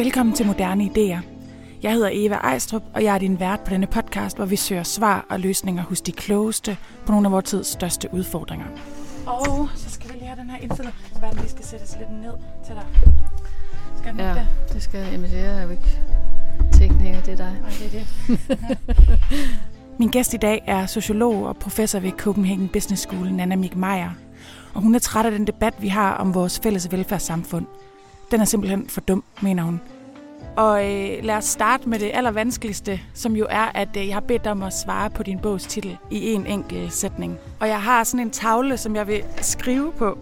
Velkommen til Moderne Idéer. Jeg hedder Eva Ejstrup, og jeg er din vært på denne podcast, hvor vi søger svar og løsninger hos de klogeste på nogle af vores tids største udfordringer. Og så skal vi lige have den her indstillet. Hvad er det, vi skal sættes lidt ned til dig? Skal den Ja, det? det skal jeg. Jamen, det er jo ikke tekniker, det er dig. Og det er det. Min gæst i dag er sociolog og professor ved Copenhagen Business School, Nana Mik Meyer. Og hun er træt af den debat, vi har om vores fælles velfærdssamfund. Den er simpelthen for dum, mener hun. Og øh, lad os starte med det allervanskeligste, som jo er, at øh, jeg har bedt dig om at svare på din bogs titel i en enkelt sætning. Og jeg har sådan en tavle, som jeg vil skrive på.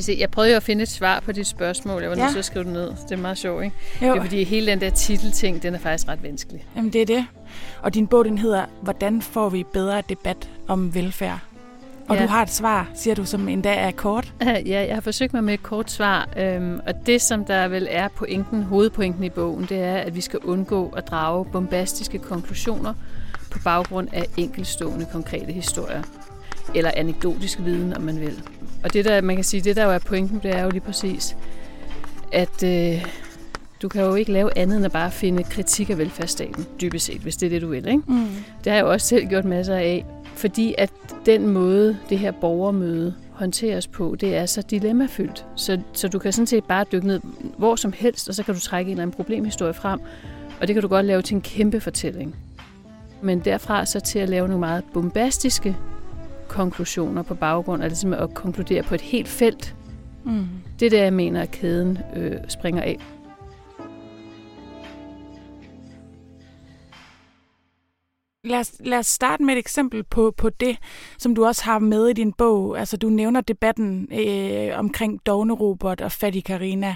Se, jeg prøvede jo at finde et svar på dit spørgsmål. Jeg var nødt til at skrive det ned. Det er meget sjovt, ikke? Jo, Det er fordi hele den der titelting, den er faktisk ret vanskelig. jamen det er det. Og din bog, den hedder, Hvordan får vi bedre debat om velfærd? Og Ja. du har et svar, siger du, som endda er kort. Ja, jeg har forsøgt mig med et kort svar, øhm, og det, som der vel er pointen, hovedpointen i bogen, det er, at vi skal undgå at drage bombastiske konklusioner på baggrund af enkeltstående konkrete historier, eller anekdotisk viden, om man vil. Og det der, man kan sige, det der jo er pointen, det er jo lige præcis, at øh, du kan jo ikke lave andet end at bare finde kritik af velfærdsstaten, dybest set, hvis det er det, du vil, ikke? Mm. Det har jeg jo også selv gjort masser af, fordi at den måde, det her borgermøde håndteres på, det er så dilemmafyldt. Så, så du kan sådan set bare dykke ned hvor som helst, og så kan du trække en eller anden problemhistorie frem, og det kan du godt lave til en kæmpe fortælling. Men derfra så til at lave nogle meget bombastiske konklusioner på baggrund af ligesom at konkludere på et helt felt, Mm. det er der, jeg mener, at kæden øh, springer af. Lad os, lad os starte med et eksempel på, på det, som du også har med i din bog. Altså, du nævner debatten øh, omkring Dogne Robert og Fatty Karina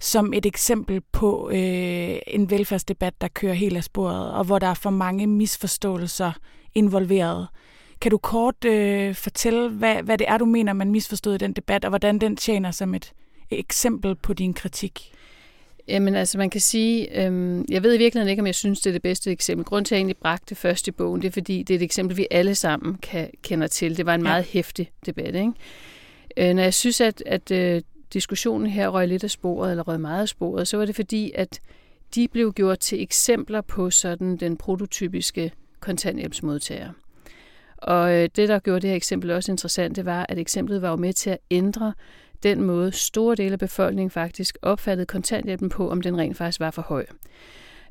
som et eksempel på øh, en velfærdsdebat, der kører helt af sporet, og hvor der er for mange misforståelser involveret. Kan du kort øh, fortælle, hvad, hvad det er, du mener, man misforstod i den debat, og hvordan den tjener som et eksempel på din kritik? Jamen altså, man kan sige, øhm, jeg ved i virkeligheden ikke, om jeg synes, det er det bedste eksempel. Grunden til, at jeg egentlig bragte det først i bogen, det er, fordi det er et eksempel, vi alle sammen kan, kender til. Det var en Ja. meget hæftig debat, ikke? Øh, når jeg synes, at, at øh, diskussionen her røg lidt af sporet, eller røg meget af sporet, så var det fordi, at de blev gjort til eksempler på sådan den prototypiske kontanthjælpsmodtager. Og øh, det, der gjorde det her eksempel også interessant, det var, at eksemplet var jo med til at ændre den måde, store dele af befolkningen faktisk opfattede kontanthjælpen på, om den rent faktisk var for høj.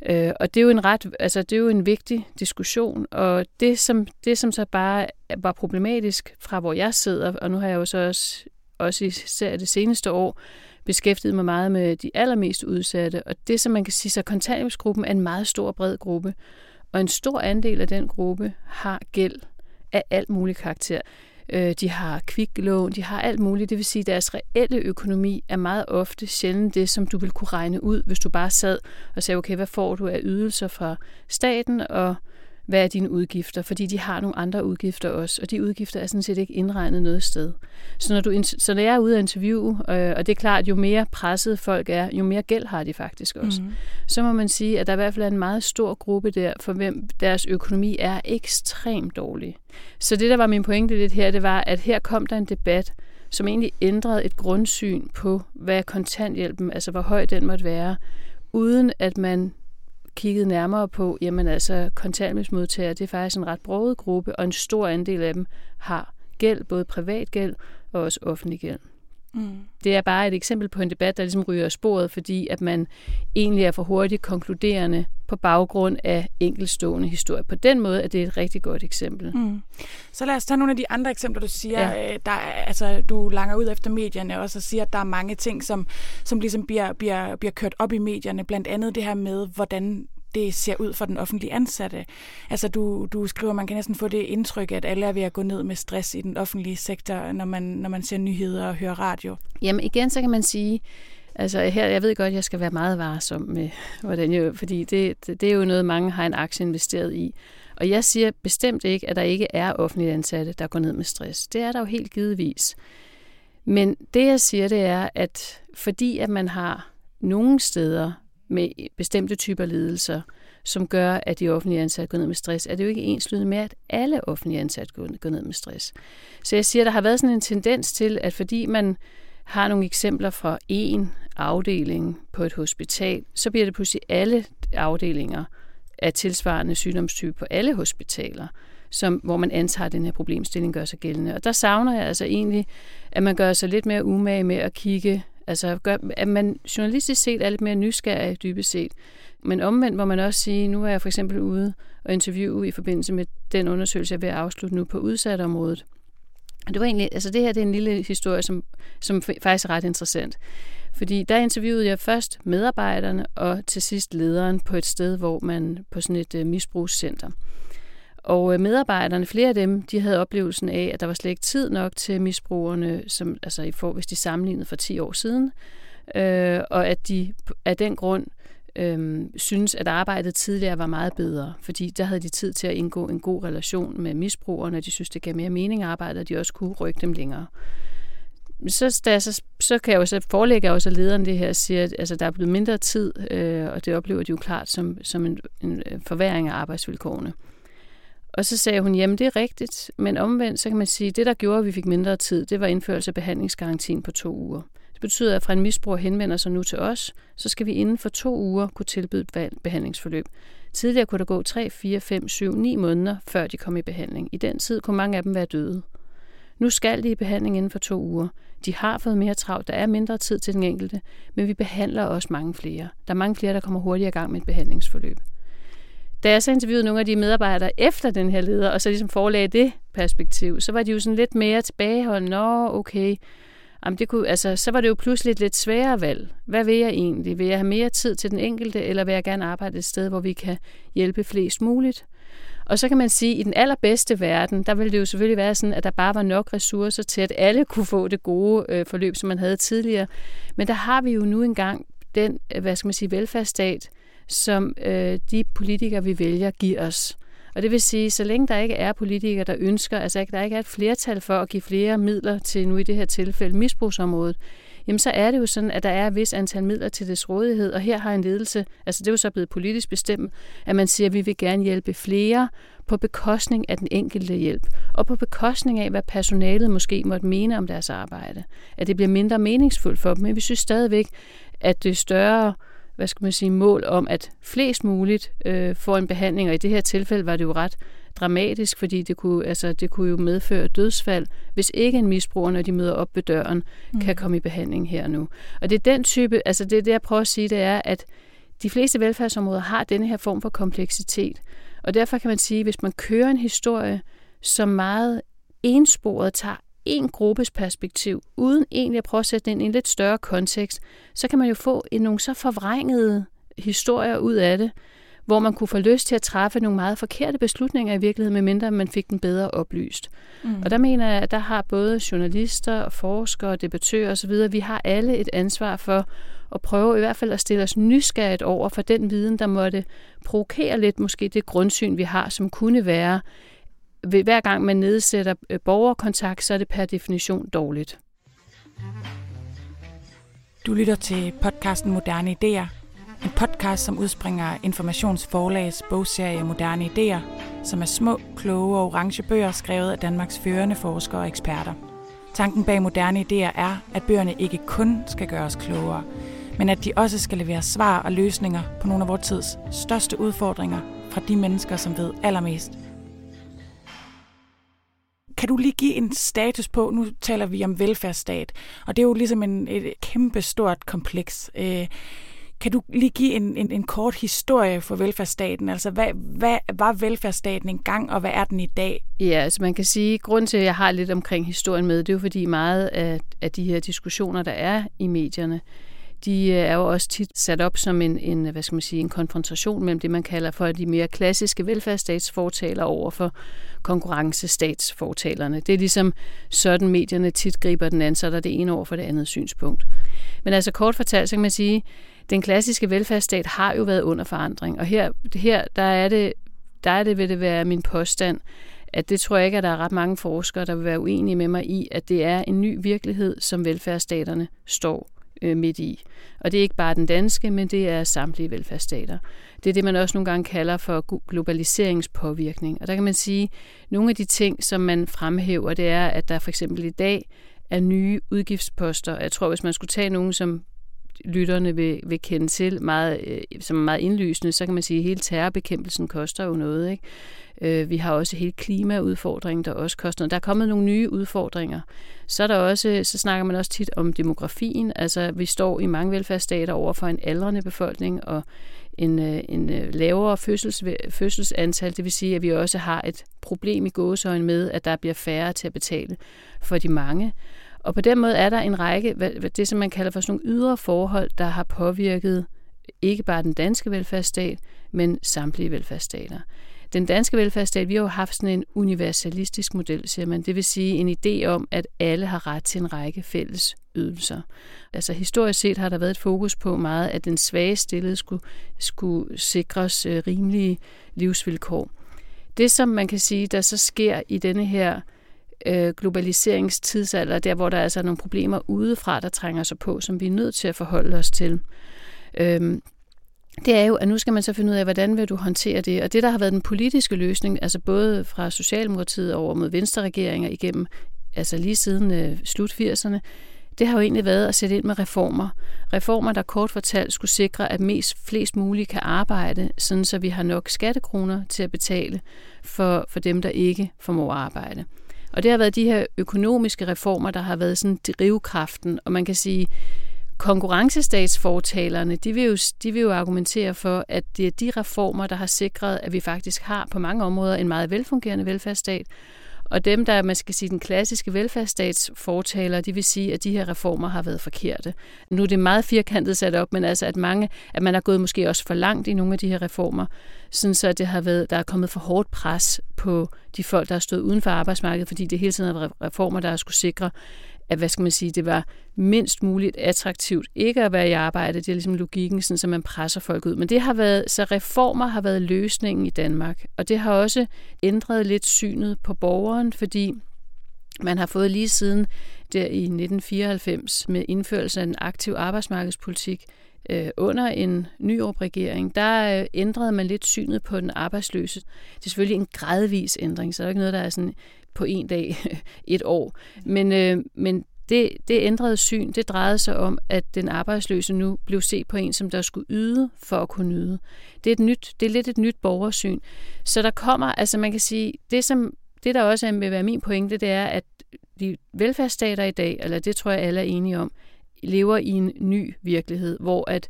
Øh, og det er jo en ret, altså det er jo en vigtig diskussion, og det som, det som så bare var problematisk fra hvor jeg sidder, og nu har jeg jo så også, også især det seneste år, beskæftiget mig meget med de allermest udsatte, og det som man kan sige, så kontanthjælpsgruppen er en meget stor bred gruppe, og en stor andel af den gruppe har gæld af alt mulig karakter. Øh, De har kviklån, de har alt muligt. Det vil sige, at deres reelle økonomi er meget ofte sjældent det, som du vil kunne regne ud, hvis du bare sad og sagde, okay, hvad får du af ydelser fra staten, og hvad er dine udgifter? Fordi de har nogle andre udgifter også, og de udgifter er sådan set ikke indregnet noget sted. Så når, du, så når jeg er ude at interviewe, øh, og det er klart, jo mere presset folk er, jo mere gæld har de faktisk også, Mm. så må man sige, at der i hvert fald er en meget stor gruppe der, for hvem deres økonomi er ekstremt dårlig. Så det, der var min pointe lidt her, det var, at her kom der en debat, som egentlig ændrede et grundsyn på, hvad kontanthjælpen, altså hvor høj den måtte være, uden at man kigget nærmere på, jamen altså kontanthjælpsmodtagere, det er faktisk en ret broget gruppe, og en stor andel af dem har gæld, både privat gæld og også offentlig gæld. Mm. Det er bare et eksempel på en debat, der ligesom ryger af sporet, fordi at man egentlig er for hurtigt konkluderende på baggrund af enkeltstående historier. På den måde er det et rigtig godt eksempel. Mm. Så lad os tage nogle af de andre eksempler, du siger. Ja. Ja. Der er, altså, du langer ud efter medierne også og siger, at der er mange ting, som, som ligesom bliver, bliver, bliver kørt op i medierne. Blandt andet det her med, hvordan det ser ud for den offentlige ansatte. Altså du, du skriver, man kan næsten få det indtryk, at alle er ved at gå ned med stress i den offentlige sektor, når man, når man ser nyheder og hører radio. Jamen igen, så kan man sige, altså her, jeg ved godt, at jeg skal være meget varsom med, hvordan jeg, fordi det, det, det er jo noget, mange har en aktie investeret i. Og jeg siger bestemt ikke, at der ikke er offentlige ansatte, der går ned med stress. Det er der jo helt givetvis. Men det, jeg siger, det er, at fordi at man har nogle steder med bestemte typer ledelser, som gør, at de offentlige ansatte går ned med stress, er det jo ikke enslydende med, at alle offentlige ansatte går ned med stress. Så jeg siger, at der har været sådan en tendens til, at fordi man har nogle eksempler fra én afdeling på et hospital, så bliver det pludselig alle afdelinger af tilsvarende sygdomstype på alle hospitaler, som, hvor man antager, at den her problemstilling gør sig gældende. Og der savner jeg altså egentlig, at man gør sig lidt mere umage med at kigge, altså gør, at man journalistisk set er lidt mere nysgerrig dybest set. Men omvendt må man også sige, nu er jeg for eksempel ude og interviewe i forbindelse med den undersøgelse, jeg vil afslutte nu på udsatteområdet. Og det var egentlig, altså det her det er en lille historie, som, som faktisk er ret interessant. Fordi der interviewede jeg først medarbejderne og til sidst lederen på et sted, hvor man på sådan et øh, misbrugscenter. Og øh, medarbejderne, flere af dem, de havde oplevelsen af, at der var slet ikke tid nok til misbrugerne, som, altså i for, hvis de sammenlignede for 10 år siden, øh, og at de af den grund øh, synes, at arbejdet tidligere var meget bedre, fordi der havde de tid til at indgå en god relation med misbrugerne, og de synes, det gav mere mening at arbejde, og de også kunne rykke dem længere. Så, da, så, så kan jeg jo så forelægge jeg også lederen det her og siger, at altså, der er blevet mindre tid, øh, og det oplever de jo klart som, som en, en øh, forværing af arbejdsvilkårene. Og så sagde hun, jamen det er rigtigt, men omvendt så kan man sige, at det der gjorde, at vi fik mindre tid, det var indførelse af behandlingsgarantien på to uger. Det betyder, at fra en misbruger henvender sig nu til os, så skal vi inden for to uger kunne tilbyde et behandlingsforløb. Tidligere kunne der gå 3, 4, 5, 7, 9 måneder, før de kom i behandling. I den tid kunne mange af dem være døde. Nu skal de i behandling inden for to uger. De har fået mere travlt, der er mindre tid til den enkelte, men vi behandler også mange flere. Der er mange flere, der kommer hurtigere i gang med et behandlingsforløb. Da jeg så interviewede nogle af de medarbejdere efter den her leder, og så ligesom forelagde det perspektiv, så var de jo sådan lidt mere tilbageholdende. Nå, okay, Jamen, det kunne, altså, så var det jo pludselig et lidt sværere valg. Hvad vil jeg egentlig? Vil jeg have mere tid til den enkelte, eller vil jeg gerne arbejde et sted, hvor vi kan hjælpe flest muligt? Og så kan man sige, at i den allerbedste verden, der ville det jo selvfølgelig være sådan, at der bare var nok ressourcer til, at alle kunne få det gode øh, forløb, som man havde tidligere. Men der har vi jo nu engang den, øh, hvad skal man sige, velfærdsstat, som øh, de politikere, vi vælger, giver os. Og det vil sige, så længe der ikke er politikere, der ønsker, altså der ikke er et flertal for at give flere midler til nu i det her tilfælde misbrugsområdet, jamen så er det jo sådan, at der er et vis antal midler til dets rådighed, og her har en ledelse, altså det er jo så blevet politisk bestemt, at man siger, at vi vil gerne hjælpe flere på bekostning af den enkelte hjælp, og på bekostning af, hvad personalet måske måtte mene om deres arbejde. At det bliver mindre meningsfuldt for dem, men vi synes stadigvæk, at det større hvad skal man sige, mål om, at flest muligt øh, får en behandling, og i det her tilfælde var det jo ret dramatisk, fordi det kunne, altså, det kunne jo medføre dødsfald, hvis ikke en misbruger, når de møder op ved døren, mm. kan komme i behandling her nu. Og det er den type, altså det, det jeg prøver at sige, det er, at de fleste velfærdsområder har denne her form for kompleksitet. Og derfor kan man sige, at hvis man kører en historie, som meget ensporet tager en gruppes perspektiv, uden egentlig at prøve at sætte den i en lidt større kontekst, så kan man jo få en, nogle så forvrængede historier ud af det, hvor man kunne få lyst til at træffe nogle meget forkerte beslutninger i virkeligheden, medmindre man fik den bedre oplyst. Mm. Og der mener jeg, at der har både journalister og forskere og debattører osv., vi har alle et ansvar for at prøve i hvert fald at stille os nysgerrigt over for den viden, der måtte provokere lidt måske det grundsyn, vi har, som kunne være, hver gang man nedsætter øh, borgerkontakt, så er det per definition dårligt. Du lytter til podcasten Moderne Ideer. En podcast, som udspringer informationsforlagets bogserie Moderne Ideer, som er små, kloge og orange bøger skrevet af Danmarks førende forskere og eksperter. Tanken bag Moderne Ideer er, at bøgerne ikke kun skal gøre os klogere, men at de også skal levere svar og løsninger på nogle af vores tids største udfordringer fra de mennesker, som ved allermest kan du lige give en status på, nu taler vi om velfærdsstat, og det er jo ligesom en, et kæmpe stort kompleks. Øh, kan du lige give en, en, en kort historie for velfærdsstaten? Altså, hvad, hvad var velfærdsstaten engang, og hvad er den i dag? Ja, altså man kan sige, at grund til, at jeg har lidt omkring historien med, det er jo fordi meget af, af de her diskussioner, der er i medierne, de øh, er jo også tit sat op som en, en, hvad skal man sige, en konfrontation mellem det, man kalder for de mere klassiske velfærdsstatsfortaler over for konkurrencestatsfortalerne. Det er ligesom sådan, medierne tit griber den anden, så er det ene over for det andet synspunkt. Men altså kort fortalt, så kan man sige, den klassiske velfærdsstat har jo været under forandring, og her, her der er det, der er det, vil det være min påstand, at det tror jeg ikke, at der er ret mange forskere, der vil være uenige med mig i, at det er en ny virkelighed, som velfærdsstaterne står øh, midt i. Og det er ikke bare den danske, men det er samtlige velfærdsstater. Det er det, man også nogle gange kalder for globaliseringspåvirkning. Og der kan man sige, at nogle af de ting, som man fremhæver, det er, at der for eksempel i dag er nye udgiftsposter. Jeg tror, hvis man skulle tage nogen, som lytterne vil, vil kende til, meget, øh, som er meget indlysende, så kan man sige, at hele terrorbekæmpelsen koster jo noget. Ikke? Øh, vi har også hele klimaudfordringen, der også koster noget. Der er kommet nogle nye udfordringer. Så, er der også, så snakker man også tit om demografien. Altså, vi står i mange velfærdsstater over for en aldrende befolkning, og en, øh, en øh, lavere fødsels, fødselsantal. Det vil sige, at vi også har et problem i gåsøjne med, at der bliver færre til at betale for de mange. Og på den måde er der en række, det som man kalder for sådan nogle ydre forhold, der har påvirket ikke bare den danske velfærdsstat, men samtlige velfærdsstater. Den danske velfærdsstat, vi har jo haft sådan en universalistisk model, siger man. Det vil sige en idé om, at alle har ret til en række fælles ydelser. Altså historisk set har der været et fokus på meget, at den svage stillede skulle, skulle sikres øh, rimelige livsvilkår. Det, som man kan sige, der så sker i denne her øh, globaliseringstidsalder, der hvor der altså er nogle problemer udefra, der trænger sig på, som vi er nødt til at forholde os til. Øhm, det er jo, at nu skal man så finde ud af, hvordan vil du håndtere det. Og det, der har været den politiske løsning, altså både fra Socialdemokratiet over mod Venstre-regeringer igennem, altså lige siden øh, slut 80'erne, det har jo egentlig været at sætte ind med reformer. Reformer, der kort fortalt skulle sikre, at mest flest muligt kan arbejde, sådan så vi har nok skattekroner til at betale for, for dem, der ikke formår at arbejde. Og det har været de her økonomiske reformer, der har været sådan drivkraften, og man kan sige, konkurrencestatsfortalerne, de vil, jo, de vil jo argumentere for, at det er de reformer, der har sikret, at vi faktisk har på mange områder en meget velfungerende velfærdsstat, og dem, der man skal sige den klassiske velfærdsstatsfortaler, de vil sige, at de her reformer har været forkerte. Nu er det meget firkantet sat op, men altså at mange, at man har gået måske også for langt i nogle af de her reformer, sådan så det har været, der er kommet for hårdt pres på de folk, der har stået uden for arbejdsmarkedet, fordi det hele tiden er reformer, der har skulle sikre, at hvad skal man sige, det var mindst muligt attraktivt ikke at være i arbejde. Det er ligesom logikken, sådan, så man presser folk ud. Men det har været, så reformer har været løsningen i Danmark. Og det har også ændret lidt synet på borgeren, fordi man har fået lige siden der i 1994 med indførelse af en aktiv arbejdsmarkedspolitik øh, under en ny regering, der øh, ændrede man lidt synet på den arbejdsløse. Det er selvfølgelig en gradvis ændring, så der er ikke noget, der er sådan på en dag, et år. Men, øh, men det, det ændrede syn, det drejede sig om, at den arbejdsløse nu blev set på en, som der skulle yde for at kunne nyde. Det er, et nyt, det er lidt et nyt borgersyn. Så der kommer, altså man kan sige, det som det der også vil være min pointe, det er, at de velfærdsstater i dag, eller det tror jeg alle er enige om, lever i en ny virkelighed, hvor at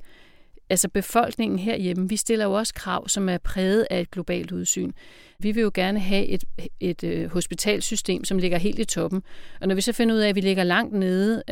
altså befolkningen herhjemme, vi stiller jo også krav, som er præget af et globalt udsyn. Vi vil jo gerne have et, et øh, hospitalsystem, som ligger helt i toppen. Og når vi så finder ud af, at vi ligger langt nede,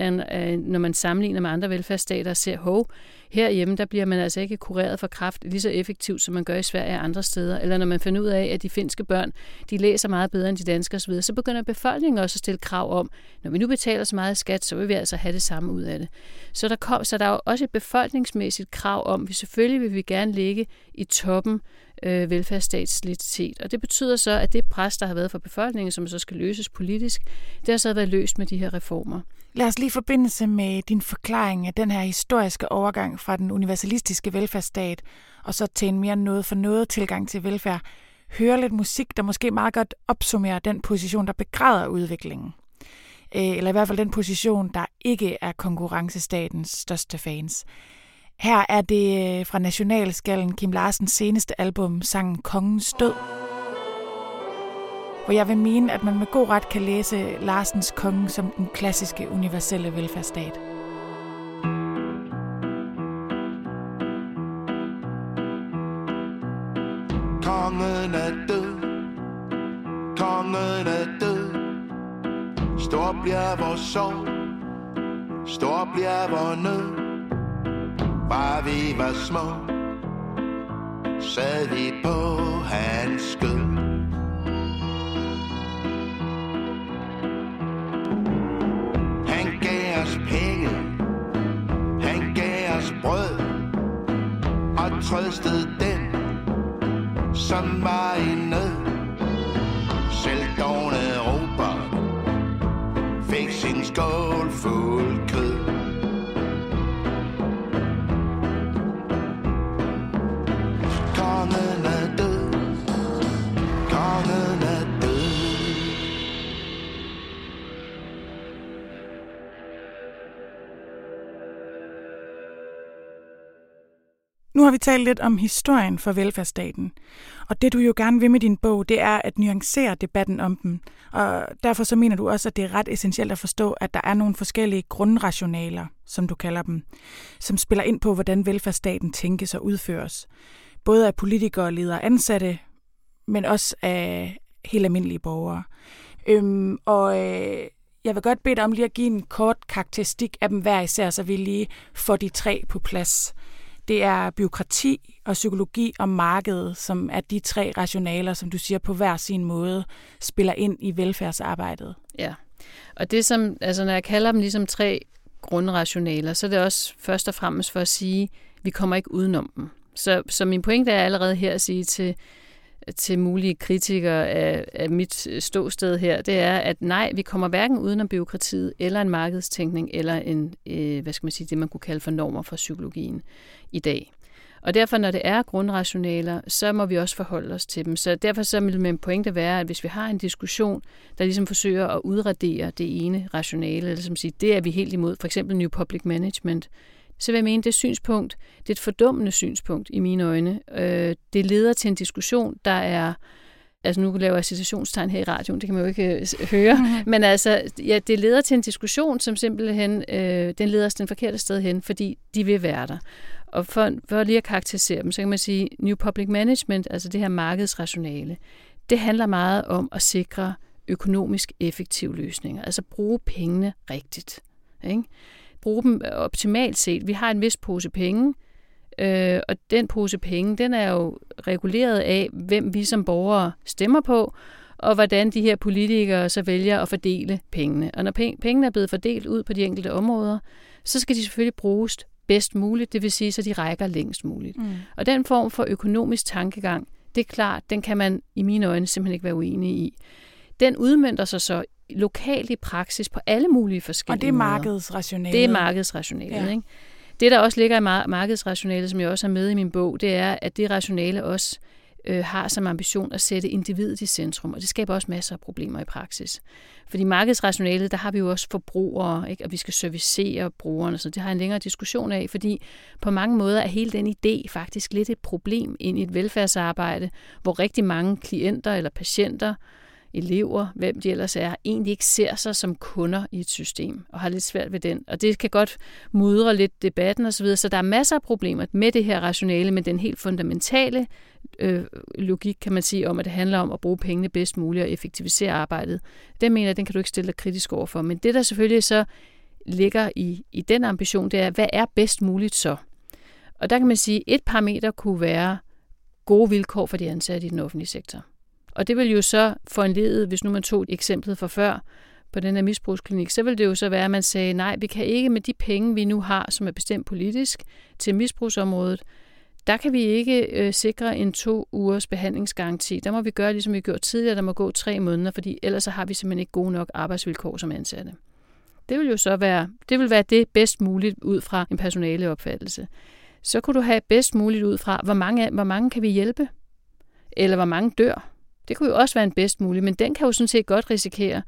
når man sammenligner med andre velfærdsstater og ser, hov, herhjemme, der bliver man altså ikke kureret for kraft lige så effektivt, som man gør i Sverige og andre steder. Eller når man finder ud af, at de finske børn, de læser meget bedre end de danske osv., så begynder befolkningen også at stille krav om, når vi nu betaler så meget skat, så vil vi altså have det samme ud af det. Så der, kom, så der er jo også et befolkningsmæssigt krav om, at vi selvfølgelig vil vi gerne ligge i toppen øh, velfærdsstatslitet. Og det betyder så, at det pres, der har været for befolkningen, som så skal løses politisk, det har så været løst med de her reformer. Lad os lige forbindelse med din forklaring af den her historiske overgang fra den universalistiske velfærdsstat og så til en mere noget for noget tilgang til velfærd, høre lidt musik, der måske meget godt opsummerer den position, der begræder udviklingen. Øh, eller i hvert fald den position, der ikke er konkurrencestatens største fans. Her er det øh, fra Nationalskallen Kim Larsens seneste album, sangen Kongens Død. Hvor jeg vil mene, at man med god ret kan læse Larsens konge som den klassiske universelle velfærdsstat. Kongen er død, kongen er død. Stor bliver vores sorg, stor bliver vores nød. Bare vi var små Sad vi på hans skød. Han gav os penge Han gav os brød Og trøstede den Som var i nød. Har vi talt lidt om historien for velfærdsstaten. Og det du jo gerne vil med din bog, det er at nuancere debatten om den. Og derfor så mener du også, at det er ret essentielt at forstå, at der er nogle forskellige grundrationaler, som du kalder dem, som spiller ind på, hvordan velfærdsstaten tænkes og udføres. Både af politikere, ledere ansatte, men også af helt almindelige borgere. Øhm, og øh, jeg vil godt bede dig om lige at give en kort karakteristik af dem hver især, så vi lige får de tre på plads. Det er byråkrati og psykologi og markedet, som er de tre rationaler, som du siger på hver sin måde, spiller ind i velfærdsarbejdet. Ja, og det som, altså når jeg kalder dem ligesom tre grundrationaler, så er det også først og fremmest for at sige, at vi kommer ikke udenom dem. Så, så min pointe er allerede her at sige til til mulige kritikere af, af mit ståsted her, det er, at nej, vi kommer hverken uden om byråkratiet, eller en markedstænkning, eller en, øh, hvad skal man sige, det man kunne kalde for normer fra psykologien i dag. Og derfor, når det er grundrationaler, så må vi også forholde os til dem. Så derfor så vil min pointe være, at hvis vi har en diskussion, der ligesom forsøger at udradere det ene rationale, eller ligesom som siger, det er vi helt imod, for eksempel New Public Management, så vil jeg mene, det synspunkt, det er et fordummende synspunkt i mine øjne. Øh, det leder til en diskussion, der er altså nu laver jeg citationstegn her i radioen, det kan man jo ikke øh, høre, mm-hmm. men altså, ja, det leder til en diskussion, som simpelthen, øh, den leder os den forkerte sted hen, fordi de vil være der. Og for, for lige at karakterisere dem, så kan man sige, New Public Management, altså det her markedsrationale, det handler meget om at sikre økonomisk effektive løsninger, altså bruge pengene rigtigt. Ikke? Bruge dem optimalt set. Vi har en vis pose penge, øh, og den pose penge, den er jo reguleret af, hvem vi som borgere stemmer på, og hvordan de her politikere så vælger at fordele pengene. Og når pengene er blevet fordelt ud på de enkelte områder, så skal de selvfølgelig bruges bedst muligt, det vil sige, så de rækker længst muligt. Mm. Og den form for økonomisk tankegang, det er klart, den kan man i mine øjne simpelthen ikke være uenig i. Den udmyndter sig så lokalt i praksis på alle mulige forskellige Og det er markedsrationalet. Det er markedsrationalet, ja. ikke? Det, der også ligger i markedsrationalet, som jeg også har med i min bog, det er, at det rationale også øh, har som ambition at sætte individet i centrum, og det skaber også masser af problemer i praksis. Fordi markedsrationalet, der har vi jo også forbrugere, ikke? og vi skal servicere brugerne, så det har en længere diskussion af, fordi på mange måder er hele den idé faktisk lidt et problem ind i et velfærdsarbejde, hvor rigtig mange klienter eller patienter elever, hvem de ellers er, egentlig ikke ser sig som kunder i et system og har lidt svært ved den. Og det kan godt mudre lidt debatten osv., så der er masser af problemer med det her rationale, men den helt fundamentale øh, logik, kan man sige, om at det handler om at bruge pengene bedst muligt og effektivisere arbejdet, den mener jeg, den kan du ikke stille dig kritisk over for. Men det, der selvfølgelig så ligger i, i den ambition, det er, hvad er bedst muligt så? Og der kan man sige, at et parameter kunne være gode vilkår for de ansatte i den offentlige sektor. Og det vil jo så foranlede, hvis nu man tog eksemplet fra før, på den her misbrugsklinik, så vil det jo så være, at man sagde, nej, vi kan ikke med de penge, vi nu har, som er bestemt politisk, til misbrugsområdet, der kan vi ikke øh, sikre en to ugers behandlingsgaranti. Der må vi gøre, ligesom vi gjorde tidligere, der må gå tre måneder, fordi ellers så har vi simpelthen ikke gode nok arbejdsvilkår som ansatte. Det vil jo så være det, vil være det bedst muligt ud fra en personale opfattelse. Så kunne du have bedst muligt ud fra, hvor mange, hvor mange kan vi hjælpe? Eller hvor mange dør? Det kunne jo også være en bedst mulig, men den kan jo sådan set godt risikere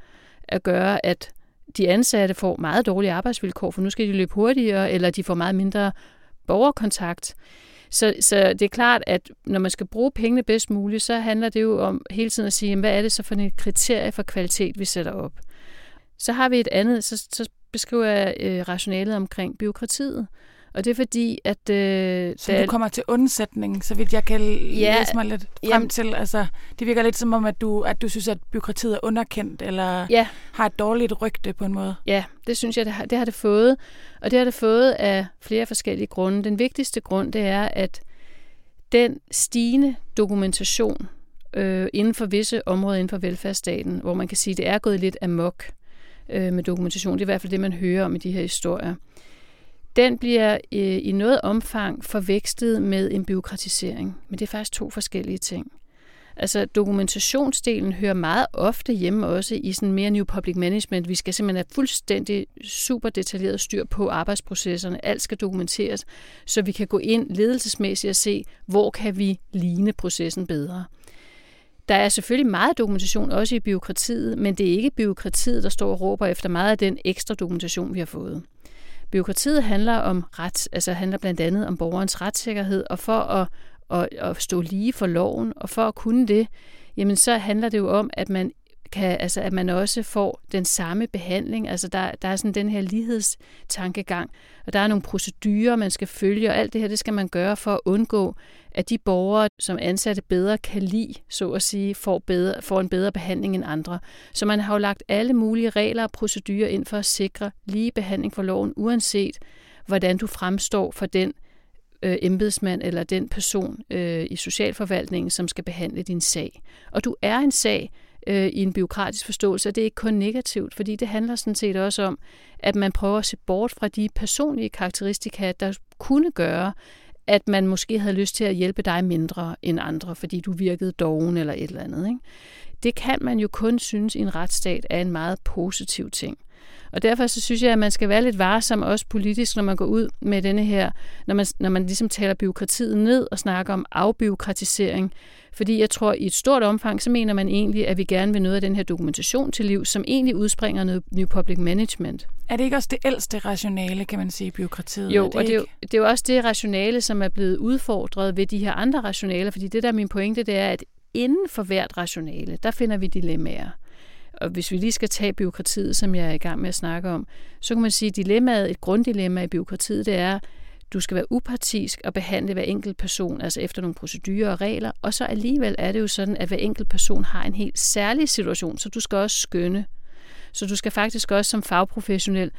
at gøre, at de ansatte får meget dårlige arbejdsvilkår, for nu skal de løbe hurtigere, eller de får meget mindre borgerkontakt. Så, så det er klart, at når man skal bruge pengene bedst muligt, så handler det jo om hele tiden at sige, hvad er det så for et kriterie for kvalitet, vi sætter op. Så har vi et andet, så, så beskriver jeg øh, rationalet omkring byråkratiet. Og det er fordi, at... Øh, så du kommer til undsætning, så vidt jeg kan ja, læse mig lidt frem jamen, til. Altså, det virker lidt som om, at du, at du synes, at byråkratiet er underkendt, eller ja. har et dårligt rygte på en måde. Ja, det synes jeg, det har, det har det fået. Og det har det fået af flere forskellige grunde. Den vigtigste grund, det er, at den stigende dokumentation øh, inden for visse områder inden for velfærdsstaten, hvor man kan sige, at det er gået lidt amok øh, med dokumentation. Det er i hvert fald det, man hører om i de her historier den bliver øh, i noget omfang forvekslet med en byråkratisering. Men det er faktisk to forskellige ting. Altså dokumentationsdelen hører meget ofte hjemme også i sådan mere new public management. Vi skal simpelthen have fuldstændig super detaljeret styr på arbejdsprocesserne. Alt skal dokumenteres, så vi kan gå ind ledelsesmæssigt og se, hvor kan vi ligne processen bedre. Der er selvfølgelig meget dokumentation også i byråkratiet, men det er ikke byråkratiet, der står og råber efter meget af den ekstra dokumentation, vi har fået. Byråkratiet handler om ret, altså handler blandt andet om borgerens retssikkerhed, og for at, at, at stå lige for loven, og for at kunne det, jamen så handler det jo om, at man kan, altså at man også får den samme behandling. Altså der, der er sådan den her lighedstankegang, og der er nogle procedurer, man skal følge, og alt det her, det skal man gøre for at undgå, at de borgere, som ansatte bedre kan lide, så at sige, får, bedre, får en bedre behandling end andre. Så man har jo lagt alle mulige regler og procedurer ind for at sikre lige behandling for loven, uanset hvordan du fremstår for den øh, embedsmand eller den person øh, i socialforvaltningen, som skal behandle din sag. Og du er en sag, øh, i en byråkratisk forståelse, og det er ikke kun negativt, fordi det handler sådan set også om, at man prøver at se bort fra de personlige karakteristika, der kunne gøre, at man måske havde lyst til at hjælpe dig mindre end andre, fordi du virkede doven eller et eller andet. Ikke? Det kan man jo kun synes i en retsstat er en meget positiv ting. Og derfor så synes jeg, at man skal være lidt varsom også politisk, når man går ud med denne her, når man, når man ligesom taler byråkratiet ned og snakker om afbiokratisering, fordi jeg tror, at i et stort omfang, så mener man egentlig, at vi gerne vil noget af den her dokumentation til liv, som egentlig udspringer noget New Public Management. Er det ikke også det ældste rationale, kan man sige, i byråkratiet? Jo, det og det er jo, det er jo også det rationale, som er blevet udfordret ved de her andre rationaler, fordi det der er min pointe, det er, at inden for hvert rationale, der finder vi dilemmaer. Og hvis vi lige skal tage byråkratiet, som jeg er i gang med at snakke om, så kan man sige, at dilemmaet, et grunddilemma i byråkratiet, det er, du skal være upartisk og behandle hver enkelt person, altså efter nogle procedurer og regler, og så alligevel er det jo sådan, at hver enkelt person har en helt særlig situation, så du skal også skønne. Så du skal faktisk også som fagprofessionel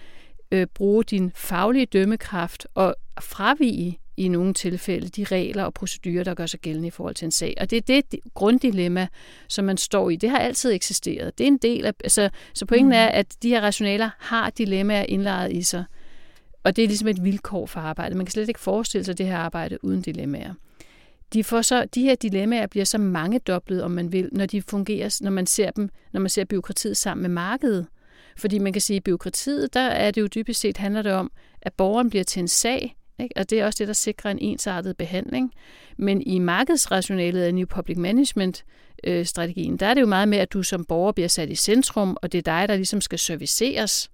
øh, bruge din faglige dømmekraft og fravige i nogle tilfælde de regler og procedurer, der gør sig gældende i forhold til en sag. Og det er det, det grunddilemma, som man står i. Det har altid eksisteret. Det er en del af, altså, så pointen mm. er, at de her rationaler har dilemmaer indlejret i sig. Og det er ligesom et vilkår for arbejdet. Man kan slet ikke forestille sig det her arbejde uden dilemmaer. De, får så, de her dilemmaer bliver så mange doblet, om man vil, når de fungerer, når man ser dem, når man ser byråkratiet sammen med markedet. Fordi man kan sige, at i byråkratiet, der er det jo dybest set handler det om, at borgeren bliver til en sag, ikke? og det er også det, der sikrer en ensartet behandling. Men i markedsrationalet af New Public Management øh, strategien, der er det jo meget med, at du som borger bliver sat i centrum, og det er dig, der ligesom skal serviceres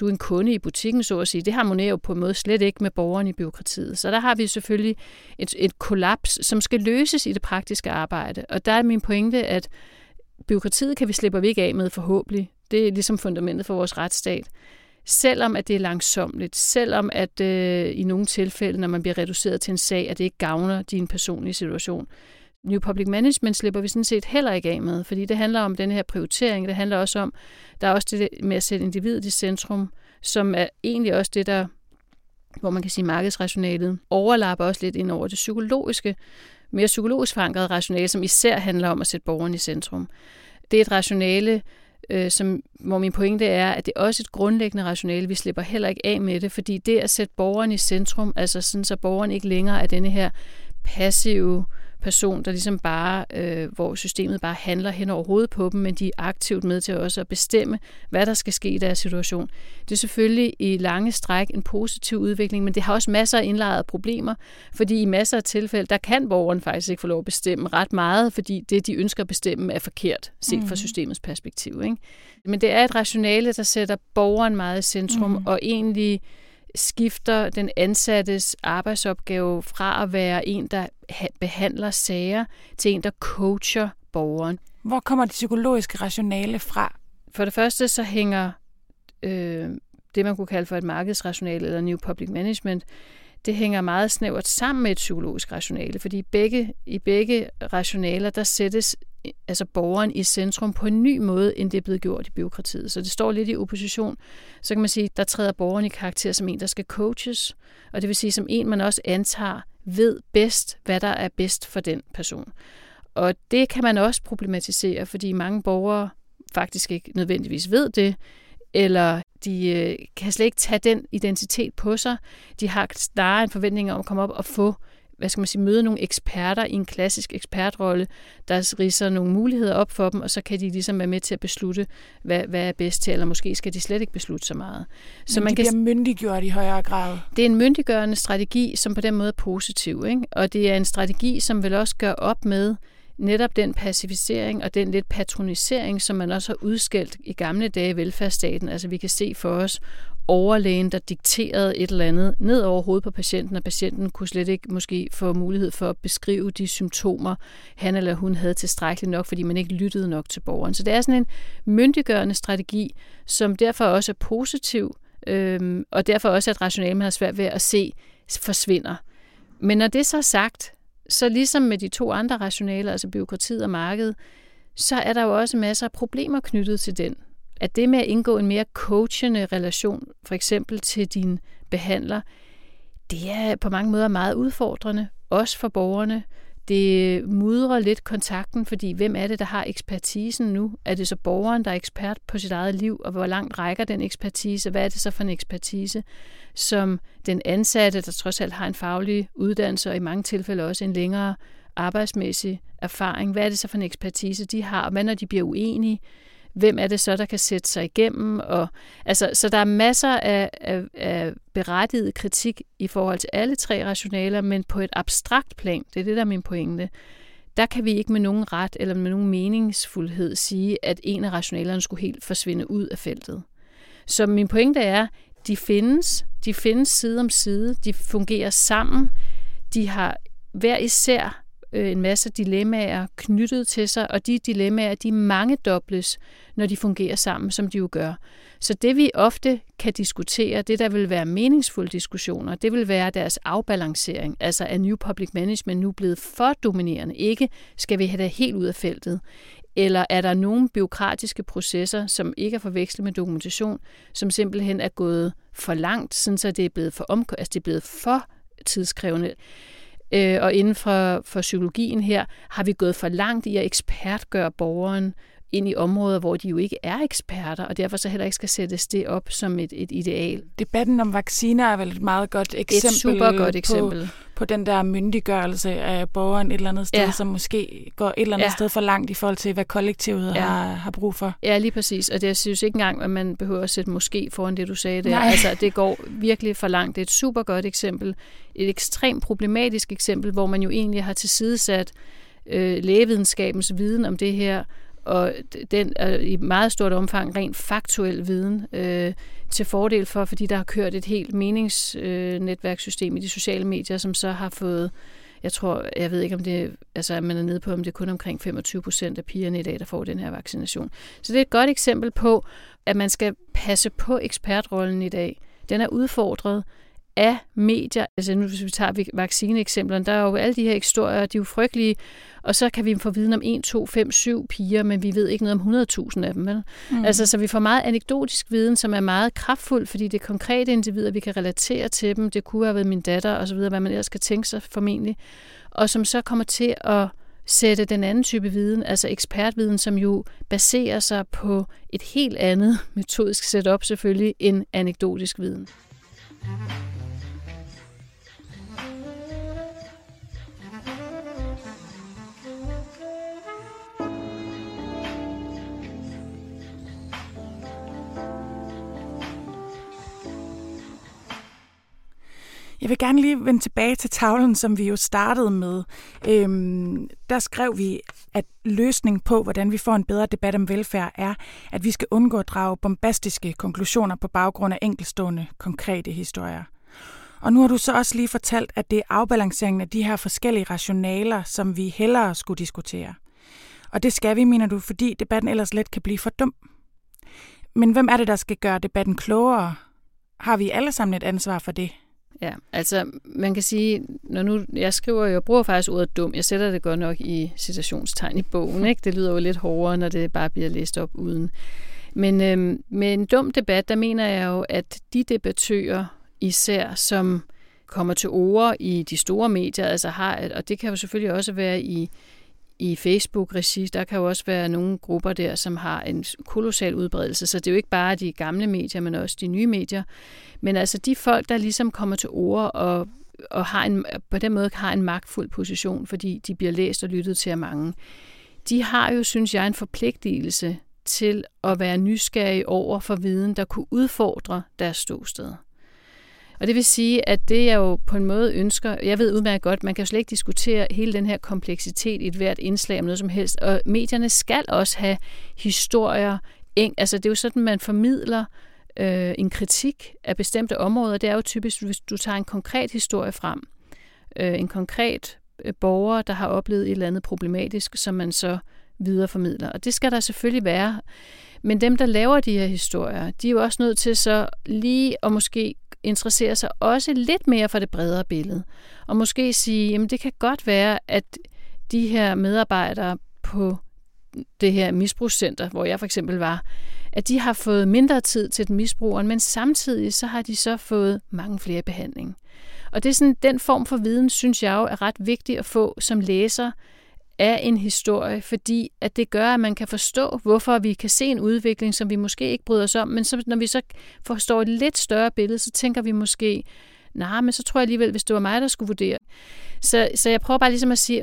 du er en kunde i butikken, så at sige. Det harmonerer jo på en måde slet ikke med borgeren i byråkratiet. Så der har vi selvfølgelig et, et kollaps, som skal løses i det praktiske arbejde. Og der er min pointe, at byråkratiet kan vi slippe vi ikke af med forhåbentlig. Det er ligesom fundamentet for vores retsstat. Selvom at det er langsomligt, selvom at øh, i nogle tilfælde, når man bliver reduceret til en sag, at det ikke gavner din personlige situation, New Public Management slipper vi sådan set heller ikke af med, fordi det handler om den her prioritering. Det handler også om, der er også det med at sætte individet i centrum, som er egentlig også det, der, hvor man kan sige markedsrationalet, overlapper også lidt ind over det psykologiske, mere psykologisk forankrede rationale, som især handler om at sætte borgeren i centrum. Det er et rationale, øh, som, hvor min pointe er, at det er også et grundlæggende rationale. Vi slipper heller ikke af med det, fordi det at sætte borgeren i centrum, altså sådan, så borgeren ikke længere er denne her passive person, der ligesom bare, øh, hvor systemet bare handler hen over hovedet på dem, men de er aktivt med til også at bestemme, hvad der skal ske i deres situation. Det er selvfølgelig i lange stræk en positiv udvikling, men det har også masser af indlejrede problemer, fordi i masser af tilfælde, der kan borgeren faktisk ikke få lov at bestemme ret meget, fordi det, de ønsker at bestemme, er forkert, set fra mhm. systemets perspektiv. Ikke? Men det er et rationale, der sætter borgeren meget i centrum, mm. og egentlig skifter den ansattes arbejdsopgave fra at være en, der behandler sager, til en, der coacher borgeren. Hvor kommer det psykologiske rationale fra? For det første så hænger øh, det, man kunne kalde for et markedsrationale eller New Public Management, det hænger meget snævert sammen med et psykologisk rationale, fordi begge, i begge rationaler, der sættes altså borgeren i centrum på en ny måde, end det er blevet gjort i byråkratiet. Så det står lidt i opposition. Så kan man sige, der træder borgeren i karakter som en, der skal coaches, og det vil sige som en, man også antager ved bedst, hvad der er bedst for den person. Og det kan man også problematisere, fordi mange borgere faktisk ikke nødvendigvis ved det, eller de øh, kan slet ikke tage den identitet på sig. De har snarere en forventning om at komme op og få hvad skal man sige, møde nogle eksperter i en klassisk ekspertrolle, der riser nogle muligheder op for dem, og så kan de ligesom være med til at beslutte, hvad, hvad er bedst til, eller måske skal de slet ikke beslutte så meget. Så Men man de kan, bliver myndiggjort i højere grad. Det er en myndiggørende strategi, som på den måde er positiv, ikke? og det er en strategi, som vil også gøre op med netop den pacificering og den lidt patronisering, som man også har udskældt i gamle dage i velfærdsstaten. Altså vi kan se for os overlægen, der dikterede et eller andet ned over hovedet på patienten, og patienten kunne slet ikke måske få mulighed for at beskrive de symptomer, han eller hun havde tilstrækkeligt nok, fordi man ikke lyttede nok til borgeren. Så det er sådan en myndiggørende strategi, som derfor også er positiv, øhm, og derfor også at rationale, man har svært ved at se, forsvinder. Men når det så er sagt, så ligesom med de to andre rationaler, altså byråkratiet og markedet, så er der jo også masser af problemer knyttet til den. At det med at indgå en mere coachende relation, for eksempel til din behandler, det er på mange måder meget udfordrende, også for borgerne. Det mudrer lidt kontakten, fordi hvem er det, der har ekspertisen nu? Er det så borgeren, der er ekspert på sit eget liv, og hvor langt rækker den ekspertise? Hvad er det så for en ekspertise, som den ansatte, der trods alt har en faglig uddannelse, og i mange tilfælde også en længere arbejdsmæssig erfaring, hvad er det så for en ekspertise, de har? Og hvad når de bliver uenige? Hvem er det så, der kan sætte sig igennem? Og, altså, så der er masser af, af, af berettiget kritik i forhold til alle tre rationaler, men på et abstrakt plan, det er det, der er min pointe, der kan vi ikke med nogen ret eller med nogen meningsfuldhed sige, at en af rationalerne skulle helt forsvinde ud af feltet. Så min pointe er, de findes, de findes side om side, de fungerer sammen, de har hver især øh, en masse dilemmaer knyttet til sig, og de dilemmaer, de mange dobles, når de fungerer sammen, som de jo gør. Så det vi ofte kan diskutere, det der vil være meningsfulde diskussioner, det vil være deres afbalancering. Altså er New Public Management nu blevet for dominerende? Ikke skal vi have det helt ud af feltet? Eller er der nogle byråkratiske processer, som ikke er forvekslet med dokumentation, som simpelthen er gået for langt, så det er blevet for, omk- altså det er blevet for tidskrævende? Øh, og inden for, for psykologien her, har vi gået for langt i at ekspertgøre borgeren ind i områder, hvor de jo ikke er eksperter, og derfor så heller ikke skal sættes det op som et, et ideal. Debatten om vacciner er vel et meget godt eksempel, et super godt eksempel. På, på den der myndiggørelse af borgeren et eller andet sted, ja. som måske går et eller andet ja. sted for langt i forhold til, hvad kollektivet ja. har, har brug for. Ja, lige præcis. Og det jeg synes ikke engang, at man behøver at sætte måske foran det, du sagde der. Nej. Altså, det går virkelig for langt. Det er et super godt eksempel. Et ekstremt problematisk eksempel, hvor man jo egentlig har tilsidesat øh, lægevidenskabens viden om det her, og den er i meget stort omfang rent faktuel viden øh, til fordel for, fordi der har kørt et helt meningsnetværkssystem øh, i de sociale medier, som så har fået, jeg tror, jeg ved ikke om det, altså man er nede på, om det er kun omkring 25 procent af pigerne i dag, der får den her vaccination. Så det er et godt eksempel på, at man skal passe på ekspertrollen i dag. Den er udfordret af medier. Altså nu hvis vi tager vaccineeksemplerne, der er jo alle de her historier, de er jo frygtelige, og så kan vi få viden om 1, 2, 5, 7 piger, men vi ved ikke noget om 100.000 af dem. Vel? Mm. Altså, så vi får meget anekdotisk viden, som er meget kraftfuld, fordi det er konkrete individer, vi kan relatere til dem. Det kunne have været min datter, og så videre, hvad man ellers skal tænke sig formentlig. Og som så kommer til at sætte den anden type viden, altså ekspertviden, som jo baserer sig på et helt andet metodisk setup selvfølgelig, end anekdotisk viden. Jeg vil gerne lige vende tilbage til tavlen, som vi jo startede med. Øhm, der skrev vi, at løsningen på, hvordan vi får en bedre debat om velfærd, er, at vi skal undgå at drage bombastiske konklusioner på baggrund af enkelstående, konkrete historier. Og nu har du så også lige fortalt, at det er afbalanceringen af de her forskellige rationaler, som vi hellere skulle diskutere. Og det skal vi, mener du, fordi debatten ellers let kan blive for dum. Men hvem er det, der skal gøre debatten klogere? Har vi alle sammen et ansvar for det? Ja, altså man kan sige, når nu jeg skriver, jeg bruger faktisk ordet dum, jeg sætter det godt nok i citationstegn i bogen, ikke? det lyder jo lidt hårdere, når det bare bliver læst op uden. Men øhm, med en dum debat, der mener jeg jo, at de debattører især, som kommer til ord i de store medier, altså har, og det kan jo selvfølgelig også være i i Facebook-regi, der kan jo også være nogle grupper der, som har en kolossal udbredelse, så det er jo ikke bare de gamle medier, men også de nye medier. Men altså de folk, der ligesom kommer til ord og, og har en, på den måde har en magtfuld position, fordi de bliver læst og lyttet til af mange, de har jo, synes jeg, en forpligtelse til at være nysgerrige over for viden, der kunne udfordre deres ståsted. Og det vil sige, at det jeg jo på en måde ønsker, jeg ved udmærket godt, man kan jo slet ikke diskutere hele den her kompleksitet i et hvert indslag om noget som helst, og medierne skal også have historier, altså det er jo sådan, man formidler øh, en kritik af bestemte områder. Det er jo typisk, hvis du tager en konkret historie frem, øh, en konkret øh, borger, der har oplevet et eller andet problematisk, som man så videreformidler. Og det skal der selvfølgelig være. Men dem, der laver de her historier, de er jo også nødt til så lige at måske interessere sig også lidt mere for det bredere billede. Og måske sige, jamen det kan godt være, at de her medarbejdere på det her misbrugscenter, hvor jeg for eksempel var, at de har fået mindre tid til den misbrugeren, men samtidig så har de så fået mange flere behandling. Og det er sådan, den form for viden, synes jeg jo er ret vigtig at få som læser, af en historie, fordi at det gør, at man kan forstå, hvorfor vi kan se en udvikling, som vi måske ikke bryder os om, men så, når vi så forstår et lidt større billede, så tænker vi måske, nej, nah, men så tror jeg alligevel, hvis det var mig, der skulle vurdere. Så, så jeg prøver bare ligesom at sige,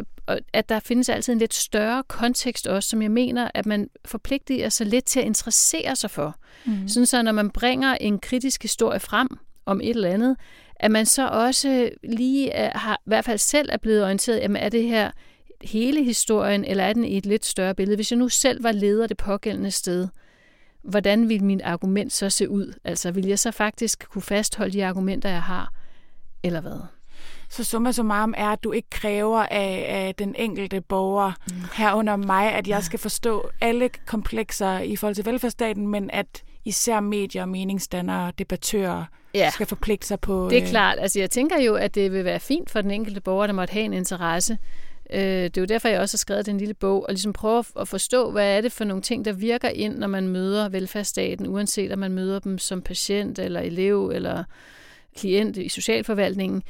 at der findes altid en lidt større kontekst også, som jeg mener, at man forpligter sig lidt til at interessere sig for. Mm. Sådan så, når man bringer en kritisk historie frem om et eller andet, at man så også lige har, i hvert fald selv er blevet orienteret, jamen er det her hele historien, eller er den i et lidt større billede? Hvis jeg nu selv var leder det pågældende sted, hvordan ville min argument så se ud? Altså, vil jeg så faktisk kunne fastholde de argumenter, jeg har, eller hvad? Så summa summarum er, at du ikke kræver af, af den enkelte borger mm. herunder mig, at jeg skal forstå alle komplekser i forhold til velfærdsstaten, men at især medier, meningsdannere, debattører ja. skal forpligte sig på... Det er øh... klart. Altså, jeg tænker jo, at det vil være fint for den enkelte borger, der måtte have en interesse Øh, det er jo derfor, jeg også har skrevet den lille bog, og ligesom prøve at forstå, hvad er det for nogle ting, der virker ind, når man møder velfærdsstaten, uanset om man møder dem som patient, eller elev, eller klient i socialforvaltningen.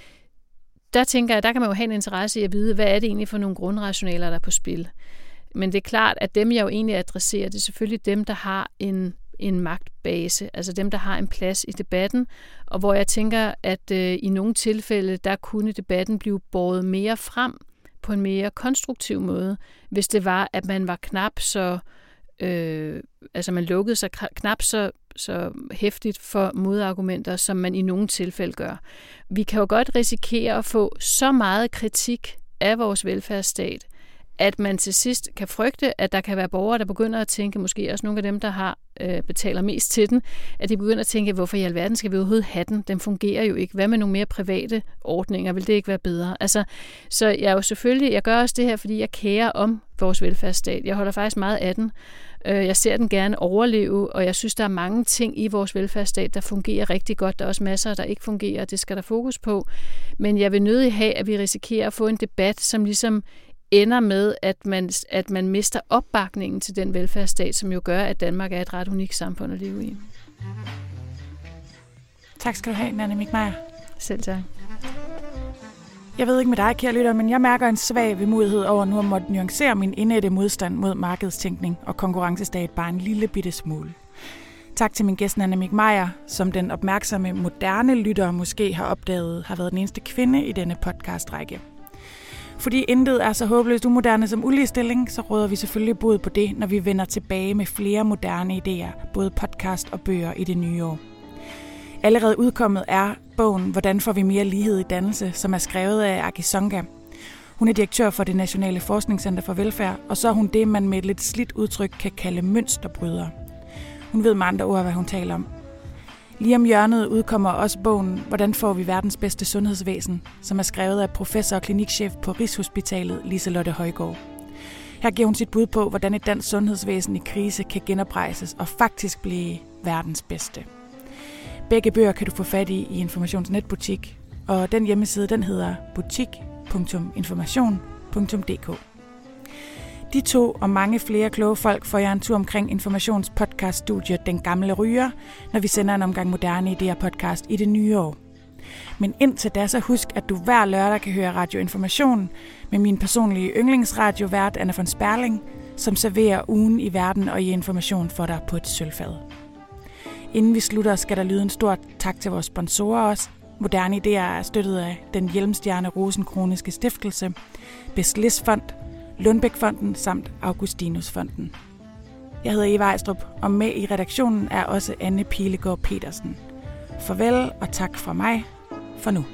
Der tænker jeg, der kan man jo have en interesse i at vide, hvad er det egentlig for nogle grundrationaler, der er på spil. Men det er klart, at dem, jeg jo egentlig adresserer, det er selvfølgelig dem, der har en en magtbase, altså dem, der har en plads i debatten, og hvor jeg tænker, at øh, i nogle tilfælde, der kunne debatten blive båret mere frem, på en mere konstruktiv måde, hvis det var, at man var knap så, øh, altså man lukkede sig knap så, så hæftigt for modargumenter, som man i nogle tilfælde gør. Vi kan jo godt risikere at få så meget kritik af vores velfærdsstat, at man til sidst kan frygte, at der kan være borgere, der begynder at tænke, måske også nogle af dem, der har øh, betaler mest til den, at de begynder at tænke, hvorfor i alverden skal vi overhovedet have den? Den fungerer jo ikke. Hvad med nogle mere private ordninger? Vil det ikke være bedre? Altså, så jeg er jo selvfølgelig, jeg gør også det her, fordi jeg kærer om vores velfærdsstat. Jeg holder faktisk meget af den. Øh, jeg ser den gerne overleve, og jeg synes, der er mange ting i vores velfærdsstat, der fungerer rigtig godt. Der er også masser, der ikke fungerer, det skal der fokus på. Men jeg vil nødig have, at vi risikerer at få en debat, som ligesom ender med, at man, at man mister opbakningen til den velfærdsstat, som jo gør, at Danmark er et ret unikt samfund at leve i. Tak skal du have, Nanne Mikmeier. Selv tak. Jeg ved ikke med dig, kære lytter, men jeg mærker en svag vemodighed over nu at måtte nuancere min indætte modstand mod markedstænkning og konkurrencestat bare en lille bitte smule. Tak til min gæst Nanne Mikmeier, som den opmærksomme moderne lytter måske har opdaget, har været den eneste kvinde i denne podcastrække. Fordi intet er så håbløst umoderne som uligestilling, så råder vi selvfølgelig bod på det, når vi vender tilbage med flere moderne idéer, både podcast og bøger i det nye år. Allerede udkommet er bogen Hvordan får vi mere lighed i dannelse, som er skrevet af Aki Songa. Hun er direktør for det Nationale Forskningscenter for Velfærd, og så er hun det, man med et lidt slidt udtryk kan kalde mønsterbryder. Hun ved med andre ord, hvad hun taler om. Lige om hjørnet udkommer også bogen Hvordan får vi verdens bedste sundhedsvæsen, som er skrevet af professor og klinikchef på Rigshospitalet Liselotte Højgaard. Her giver hun sit bud på, hvordan et dansk sundhedsvæsen i krise kan genoprejses og faktisk blive verdens bedste. Begge bøger kan du få fat i i Informationsnetbutik, og den hjemmeside den hedder butik.information.dk. De to og mange flere kloge folk får jeg en tur omkring informationspodcaststudiet Den Gamle Ryger, når vi sender en omgang moderne idéer podcast i det nye år. Men indtil da så husk, at du hver lørdag kan høre Radio Information med min personlige yndlingsradiovært Anna von Sperling, som serverer ugen i verden og i information for dig på et sølvfad. Inden vi slutter, skal der lyde en stor tak til vores sponsorer også. Moderne Idéer er støttet af den Hjelmstjerne Rosenkroniske Stiftelse, Beslis Fond Lundbækfonden samt Augustinusfonden. Jeg hedder Eva Ejstrup, og med i redaktionen er også Anne Pilegaard Petersen. Farvel og tak fra mig, for nu.